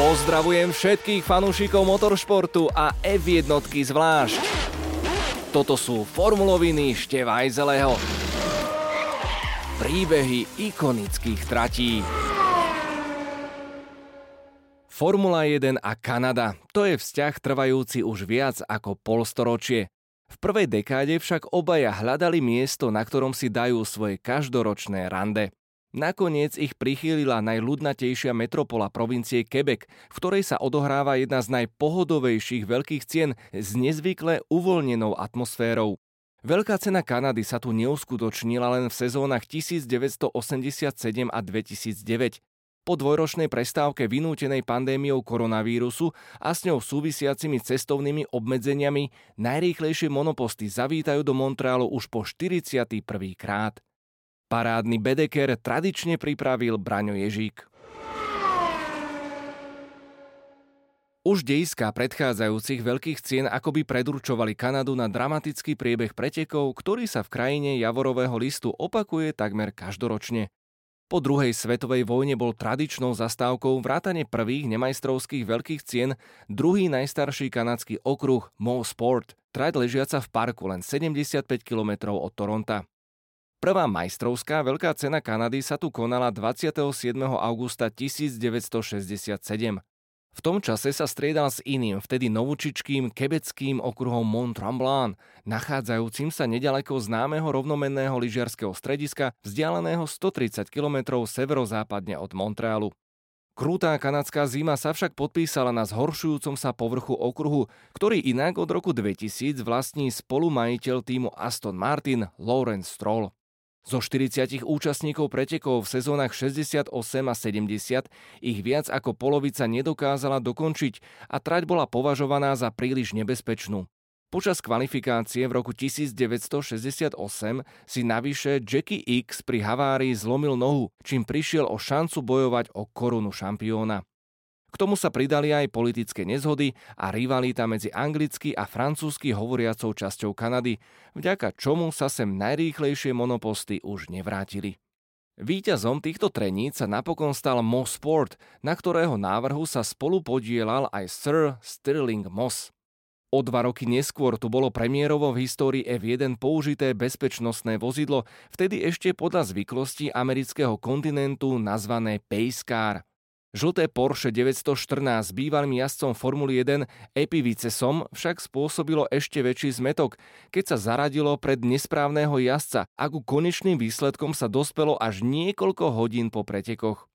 Pozdravujem všetkých fanúšikov motoršportu a F1 zvlášť. Toto sú formuloviny Števajzeleho. Príbehy ikonických tratí. Formula 1 a Kanada. To je vzťah trvajúci už viac ako polstoročie. V prvej dekáde však obaja hľadali miesto, na ktorom si dajú svoje každoročné rande. Nakoniec ich prichýlila najľudnatejšia metropola provincie Quebec, v ktorej sa odohráva jedna z najpohodovejších veľkých cien s nezvykle uvoľnenou atmosférou. Veľká cena Kanady sa tu neuskutočnila len v sezónach 1987 a 2009. Po dvojročnej prestávke vynútenej pandémiou koronavírusu a s ňou súvisiacimi cestovnými obmedzeniami najrýchlejšie monoposty zavítajú do Montrealu už po 41. krát. Parádny bedeker tradične pripravil Braňo Ježík. Už dejská predchádzajúcich veľkých cien akoby predurčovali Kanadu na dramatický priebeh pretekov, ktorý sa v krajine Javorového listu opakuje takmer každoročne. Po druhej svetovej vojne bol tradičnou zastávkou vrátane prvých nemajstrovských veľkých cien druhý najstarší kanadský okruh Mo Sport, trať ležiaca v parku len 75 km od Toronta. Prvá majstrovská veľká cena Kanady sa tu konala 27. augusta 1967. V tom čase sa striedal s iným, vtedy novúčičkým kebeckým okruhom Mont Tremblant, nachádzajúcim sa nedaleko známeho rovnomenného lyžiarského strediska, vzdialeného 130 km severozápadne od Montrealu. Krutá kanadská zima sa však podpísala na zhoršujúcom sa povrchu okruhu, ktorý inak od roku 2000 vlastní spolumajiteľ týmu Aston Martin Lawrence Stroll. Zo 40 účastníkov pretekov v sezónach 68 a 70 ich viac ako polovica nedokázala dokončiť a trať bola považovaná za príliš nebezpečnú. Počas kvalifikácie v roku 1968 si navyše Jackie X pri havárii zlomil nohu, čím prišiel o šancu bojovať o korunu šampióna. K tomu sa pridali aj politické nezhody a rivalita medzi anglicky a francúzsky hovoriacou časťou Kanady, vďaka čomu sa sem najrýchlejšie monoposty už nevrátili. Výťazom týchto treníc sa napokon stal Moss Sport, na ktorého návrhu sa spolu podielal aj Sir Stirling Moss. O dva roky neskôr tu bolo premiérovo v histórii F1 použité bezpečnostné vozidlo, vtedy ešte podľa zvyklostí amerického kontinentu nazvané Pace Car – Žlté Porsche 914 s bývalým jazdcom Formuly 1 Epivicesom však spôsobilo ešte väčší zmetok, keď sa zaradilo pred nesprávneho jazdca a ku konečným výsledkom sa dospelo až niekoľko hodín po pretekoch.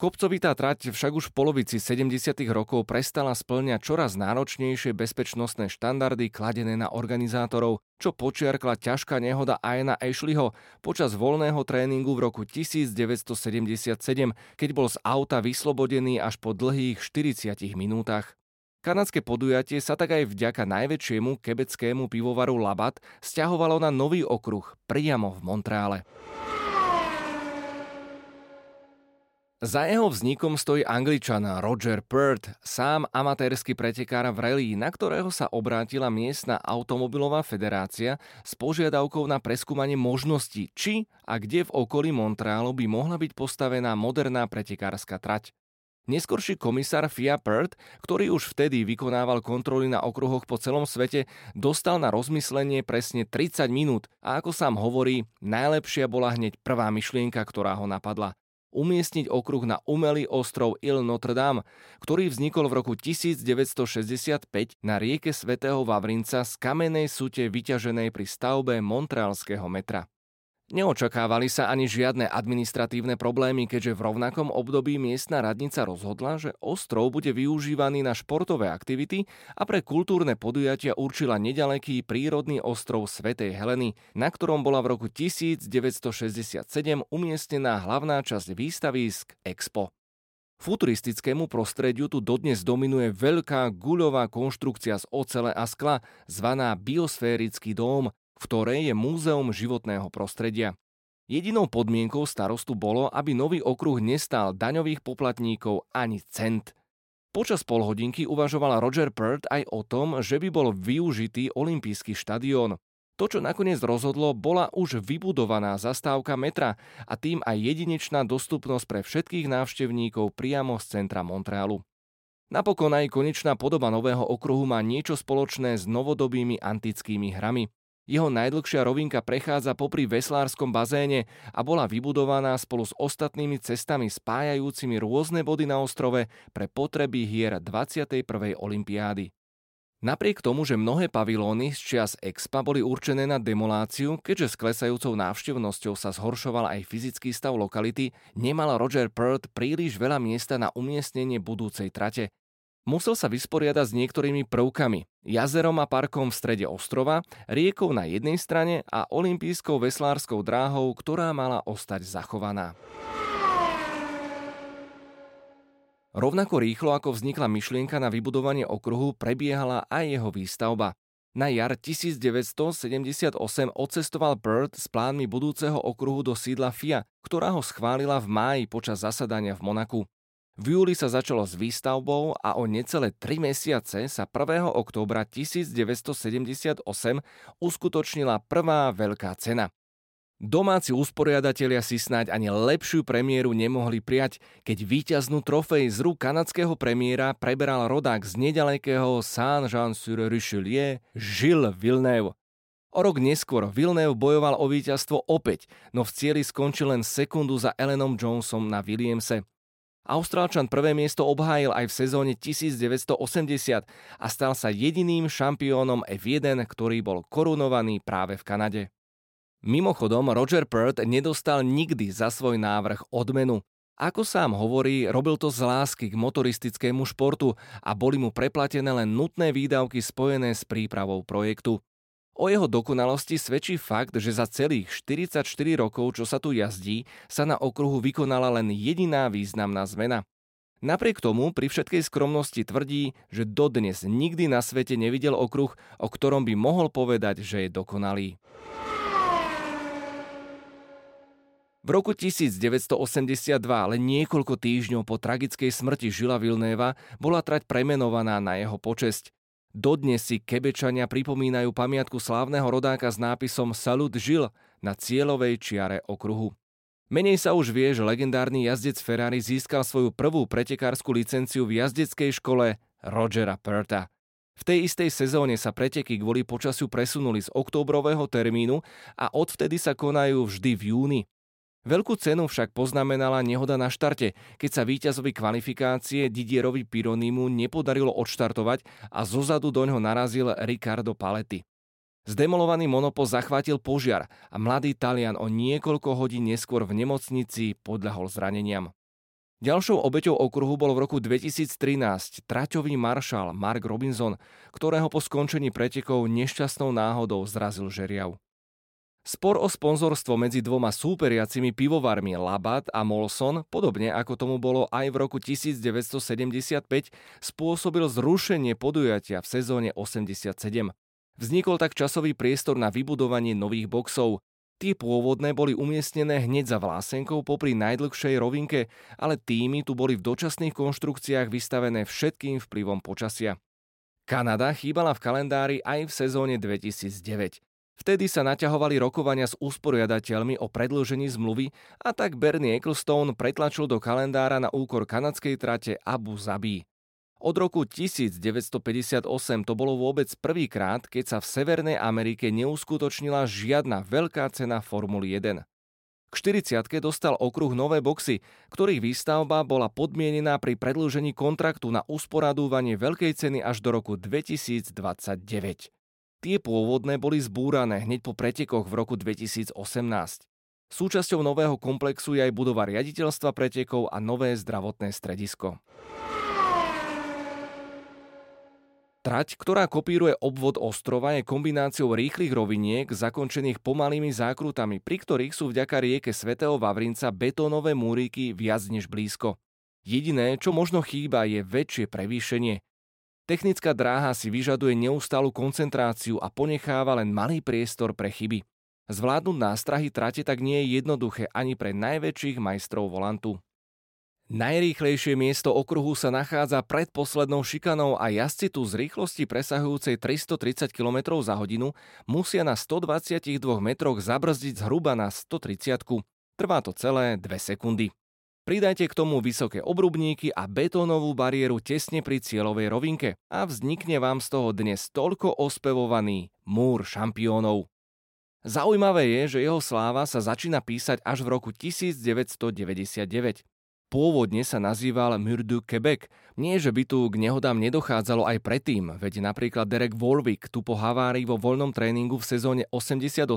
Kopcovitá trať však už v polovici 70. rokov prestala splňať čoraz náročnejšie bezpečnostné štandardy kladené na organizátorov, čo počiarkla ťažká nehoda Aena Ashleyho počas voľného tréningu v roku 1977, keď bol z auta vyslobodený až po dlhých 40 minútach. Kanadské podujatie sa tak aj vďaka najväčšiemu kebeckému pivovaru Labat stiahovalo na nový okruh priamo v Montreale. Za jeho vznikom stojí angličan Roger Pert, sám amatérsky pretekár v rally, na ktorého sa obrátila miestna automobilová federácia s požiadavkou na preskúmanie možností, či a kde v okolí Montrealu by mohla byť postavená moderná pretekárska trať. Neskorší komisár Fia Pert, ktorý už vtedy vykonával kontroly na okruhoch po celom svete, dostal na rozmyslenie presne 30 minút a ako sám hovorí, najlepšia bola hneď prvá myšlienka, ktorá ho napadla umiestniť okruh na umelý ostrov Ile Notre Dame, ktorý vznikol v roku 1965 na rieke svätého Vavrinca z kamenej sute vyťaženej pri stavbe Montrealského metra. Neočakávali sa ani žiadne administratívne problémy, keďže v rovnakom období miestna radnica rozhodla, že ostrov bude využívaný na športové aktivity a pre kultúrne podujatia určila nedaleký prírodný ostrov Svetej Heleny, na ktorom bola v roku 1967 umiestnená hlavná časť výstavísk Expo. Futuristickému prostrediu tu dodnes dominuje veľká guľová konštrukcia z ocele a skla, zvaná biosférický dóm, v ktorej je Múzeum životného prostredia. Jedinou podmienkou starostu bolo, aby nový okruh nestal daňových poplatníkov ani cent. Počas polhodinky uvažoval Roger Pert aj o tom, že by bol využitý olympijský štadión. To, čo nakoniec rozhodlo, bola už vybudovaná zastávka metra a tým aj jedinečná dostupnosť pre všetkých návštevníkov priamo z centra Montrealu. Napokon aj konečná podoba nového okruhu má niečo spoločné s novodobými antickými hrami. Jeho najdlhšia rovinka prechádza popri veslárskom bazéne a bola vybudovaná spolu s ostatnými cestami spájajúcimi rôzne body na ostrove pre potreby hier 21. olympiády. Napriek tomu, že mnohé pavilóny z čias Expa boli určené na demoláciu, keďže s klesajúcou návštevnosťou sa zhoršoval aj fyzický stav lokality, nemal Roger Perth príliš veľa miesta na umiestnenie budúcej trate. Musel sa vysporiadať s niektorými prvkami. Jazerom a parkom v strede ostrova, riekou na jednej strane a olympijskou veslárskou dráhou, ktorá mala ostať zachovaná. Rovnako rýchlo ako vznikla myšlienka na vybudovanie okruhu, prebiehala aj jeho výstavba. Na jar 1978 odcestoval Bird s plánmi budúceho okruhu do sídla FIA, ktorá ho schválila v máji počas zasadania v Monaku. V júli sa začalo s výstavbou a o necelé 3 mesiace sa 1. októbra 1978 uskutočnila prvá veľká cena. Domáci usporiadatelia si snáď ani lepšiu premiéru nemohli prijať, keď víťaznú trofej z rúk kanadského premiéra preberal rodák z nedalekého Saint-Jean-sur-Richelieu Gilles Villeneuve. O rok neskôr Villeneuve bojoval o víťazstvo opäť, no v cieli skončil len sekundu za Ellenom Jonesom na Williamse. Austrálčan prvé miesto obhájil aj v sezóne 1980 a stal sa jediným šampiónom F1, ktorý bol korunovaný práve v Kanade. Mimochodom, Roger Perth nedostal nikdy za svoj návrh odmenu. Ako sám hovorí, robil to z lásky k motoristickému športu a boli mu preplatené len nutné výdavky spojené s prípravou projektu. O jeho dokonalosti svedčí fakt, že za celých 44 rokov, čo sa tu jazdí, sa na okruhu vykonala len jediná významná zmena. Napriek tomu pri všetkej skromnosti tvrdí, že dodnes nikdy na svete nevidel okruh, o ktorom by mohol povedať, že je dokonalý. V roku 1982, len niekoľko týždňov po tragickej smrti Žila Vilnéva, bola trať premenovaná na jeho počesť. Dodnes si Kebečania pripomínajú pamiatku slávneho rodáka s nápisom Salut Žil na cieľovej čiare okruhu. Menej sa už vie, že legendárny jazdec Ferrari získal svoju prvú pretekárskú licenciu v jazdeckej škole Rogera Perta. V tej istej sezóne sa preteky kvôli počasiu presunuli z októbrového termínu a odvtedy sa konajú vždy v júni. Veľkú cenu však poznamenala nehoda na štarte, keď sa víťazovi kvalifikácie Didierovi Pironimu nepodarilo odštartovať a zozadu doňho narazil Ricardo Paletti. Zdemolovaný monopo zachvátil požiar a mladý Talian o niekoľko hodín neskôr v nemocnici podľahol zraneniam. Ďalšou obeťou okruhu bol v roku 2013 traťový maršal Mark Robinson, ktorého po skončení pretekov nešťastnou náhodou zrazil žeriav. Spor o sponzorstvo medzi dvoma súperiacimi pivovarmi Labat a Molson, podobne ako tomu bolo aj v roku 1975, spôsobil zrušenie podujatia v sezóne 87. Vznikol tak časový priestor na vybudovanie nových boxov. Tie pôvodné boli umiestnené hneď za vlásenkou popri najdlhšej rovinke, ale týmy tu boli v dočasných konštrukciách vystavené všetkým vplyvom počasia. Kanada chýbala v kalendári aj v sezóne 2009. Vtedy sa naťahovali rokovania s usporiadateľmi o predĺžení zmluvy a tak Bernie Ecclestone pretlačil do kalendára na úkor kanadskej trate Abu Zabi. Od roku 1958 to bolo vôbec prvýkrát, keď sa v Severnej Amerike neuskutočnila žiadna veľká cena Formuly 1. K 40 dostal okruh nové boxy, ktorých výstavba bola podmienená pri predĺžení kontraktu na usporadúvanie veľkej ceny až do roku 2029. Tie pôvodné boli zbúrané hneď po pretekoch v roku 2018. Súčasťou nového komplexu je aj budova riaditeľstva pretekov a nové zdravotné stredisko. Trať, ktorá kopíruje obvod ostrova, je kombináciou rýchlych roviniek zakončených pomalými zákrutami, pri ktorých sú vďaka rieke svätého Vavrinca betónové múriky viac než blízko. Jediné, čo možno chýba, je väčšie prevýšenie. Technická dráha si vyžaduje neustálu koncentráciu a ponecháva len malý priestor pre chyby. Zvládnuť nástrahy trate tak nie je jednoduché ani pre najväčších majstrov volantu. Najrýchlejšie miesto okruhu sa nachádza pred poslednou šikanou a jazdci tu z rýchlosti presahujúcej 330 km za hodinu musia na 122 metroch zabrzdiť zhruba na 130. Trvá to celé 2 sekundy. Pridajte k tomu vysoké obrubníky a betónovú bariéru tesne pri cieľovej rovinke a vznikne vám z toho dnes toľko ospevovaný múr šampiónov. Zaujímavé je, že jeho sláva sa začína písať až v roku 1999. Pôvodne sa nazýval Mur du Quebec. Nie, že by tu k nehodám nedochádzalo aj predtým, veď napríklad Derek Warwick tu po havárii vo voľnom tréningu v sezóne 88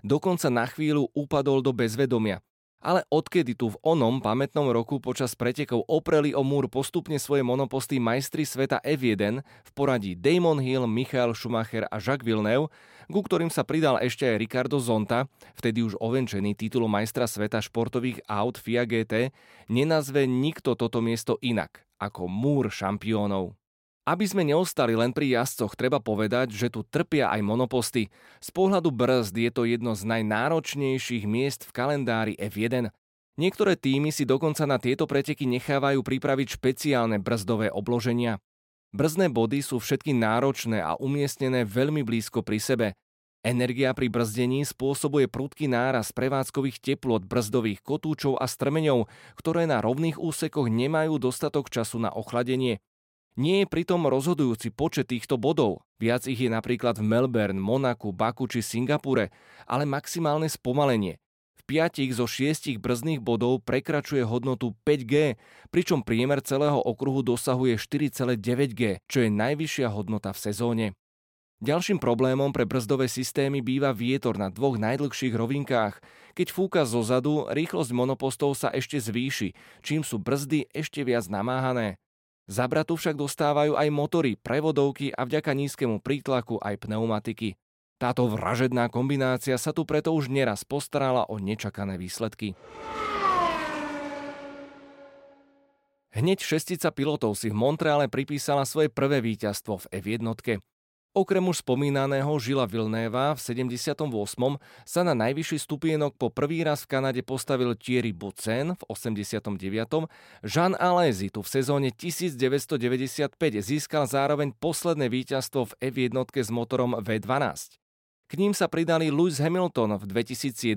dokonca na chvíľu upadol do bezvedomia. Ale odkedy tu v onom pamätnom roku počas pretekov opreli o múr postupne svoje monoposty majstri sveta F1 v poradí Damon Hill, Michael Schumacher a Jacques Villeneuve, ku ktorým sa pridal ešte aj Ricardo Zonta, vtedy už ovenčený titulom majstra sveta športových aut FIA GT, nenazve nikto toto miesto inak ako múr šampiónov. Aby sme neostali len pri jazdcoch, treba povedať, že tu trpia aj monoposty. Z pohľadu brzd je to jedno z najnáročnejších miest v kalendári F1. Niektoré týmy si dokonca na tieto preteky nechávajú pripraviť špeciálne brzdové obloženia. Brzdné body sú všetky náročné a umiestnené veľmi blízko pri sebe. Energia pri brzdení spôsobuje prudký náraz prevádzkových teplot brzdových kotúčov a strmeňov, ktoré na rovných úsekoch nemajú dostatok času na ochladenie. Nie je pritom rozhodujúci počet týchto bodov. Viac ich je napríklad v Melbourne, Monaku, Baku či Singapure, ale maximálne spomalenie. 5 zo 6 brzdných bodov prekračuje hodnotu 5G, pričom priemer celého okruhu dosahuje 4,9G, čo je najvyššia hodnota v sezóne. Ďalším problémom pre brzdové systémy býva vietor na dvoch najdlhších rovinkách. Keď fúka zozadu, rýchlosť monopostov sa ešte zvýši, čím sú brzdy ešte viac namáhané. Zabratu však dostávajú aj motory, prevodovky a vďaka nízkemu prítlaku aj pneumatiky. Táto vražedná kombinácia sa tu preto už neraz postarala o nečakané výsledky. Hneď šestica pilotov si v Montreale pripísala svoje prvé víťazstvo v F1. Okrem už spomínaného Žila Vilnéva v 78. sa na najvyšší stupienok po prvý raz v Kanade postavil Thierry Bucen v 89. Jean Alesi tu v sezóne 1995 získal zároveň posledné víťazstvo v F1 s motorom V12. K ním sa pridali Lewis Hamilton v 2007,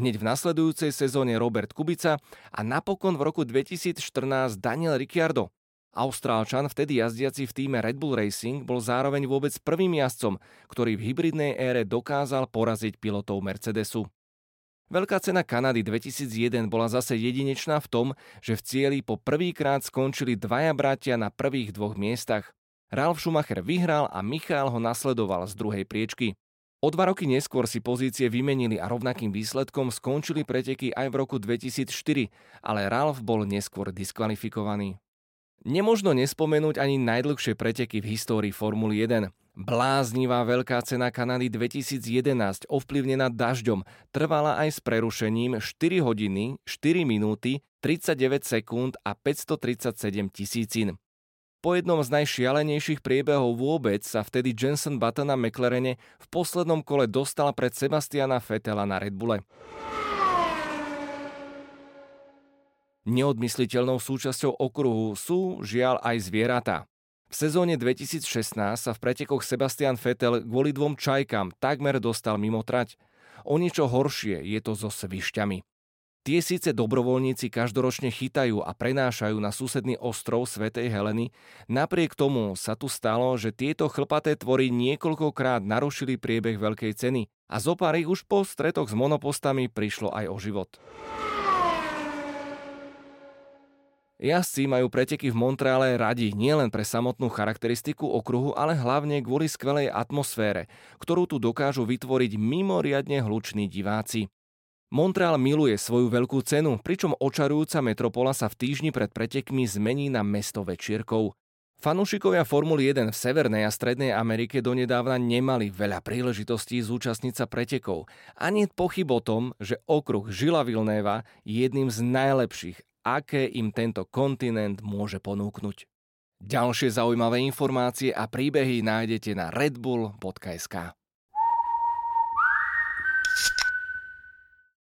hneď v nasledujúcej sezóne Robert Kubica a napokon v roku 2014 Daniel Ricciardo. Austrálčan, vtedy jazdiaci v týme Red Bull Racing, bol zároveň vôbec prvým jazdcom, ktorý v hybridnej ére dokázal poraziť pilotov Mercedesu. Veľká cena Kanady 2001 bola zase jedinečná v tom, že v cieli po prvýkrát skončili dvaja bratia na prvých dvoch miestach. Ralf Schumacher vyhral a Michal ho nasledoval z druhej priečky. O dva roky neskôr si pozície vymenili a rovnakým výsledkom skončili preteky aj v roku 2004, ale Ralf bol neskôr diskvalifikovaný. Nemožno nespomenúť ani najdlhšie preteky v histórii Formuly 1. Bláznivá veľká cena Kanady 2011, ovplyvnená dažďom, trvala aj s prerušením 4 hodiny, 4 minúty, 39 sekúnd a 537 tisícin. Po jednom z najšialenejších priebehov vôbec sa vtedy Jensen Button na McLarene v poslednom kole dostal pred Sebastiana Fetela na Red Bulle. Neodmysliteľnou súčasťou okruhu sú žiaľ aj zvieratá. V sezóne 2016 sa v pretekoch Sebastian Vettel kvôli dvom čajkám takmer dostal mimo trať. O niečo horšie je to so svišťami. Tie síce dobrovoľníci každoročne chytajú a prenášajú na susedný ostrov Svetej Heleny, napriek tomu sa tu stalo, že tieto chlpaté tvory niekoľkokrát narušili priebeh veľkej ceny a zo ich už po stretoch s monopostami prišlo aj o život. Jazdci majú preteky v Montreale radi nielen pre samotnú charakteristiku okruhu, ale hlavne kvôli skvelej atmosfére, ktorú tu dokážu vytvoriť mimoriadne hluční diváci. Montreal miluje svoju veľkú cenu, pričom očarujúca metropola sa v týždni pred pretekmi zmení na mesto večierkov. Fanúšikovia Formuly 1 v Severnej a Strednej Amerike donedávna nemali veľa príležitostí zúčastniť sa pretekov. Ani pochyb o tom, že okruh Žila Vilnéva je jedným z najlepších, aké im tento kontinent môže ponúknuť. Ďalšie zaujímavé informácie a príbehy nájdete na redbull.sk.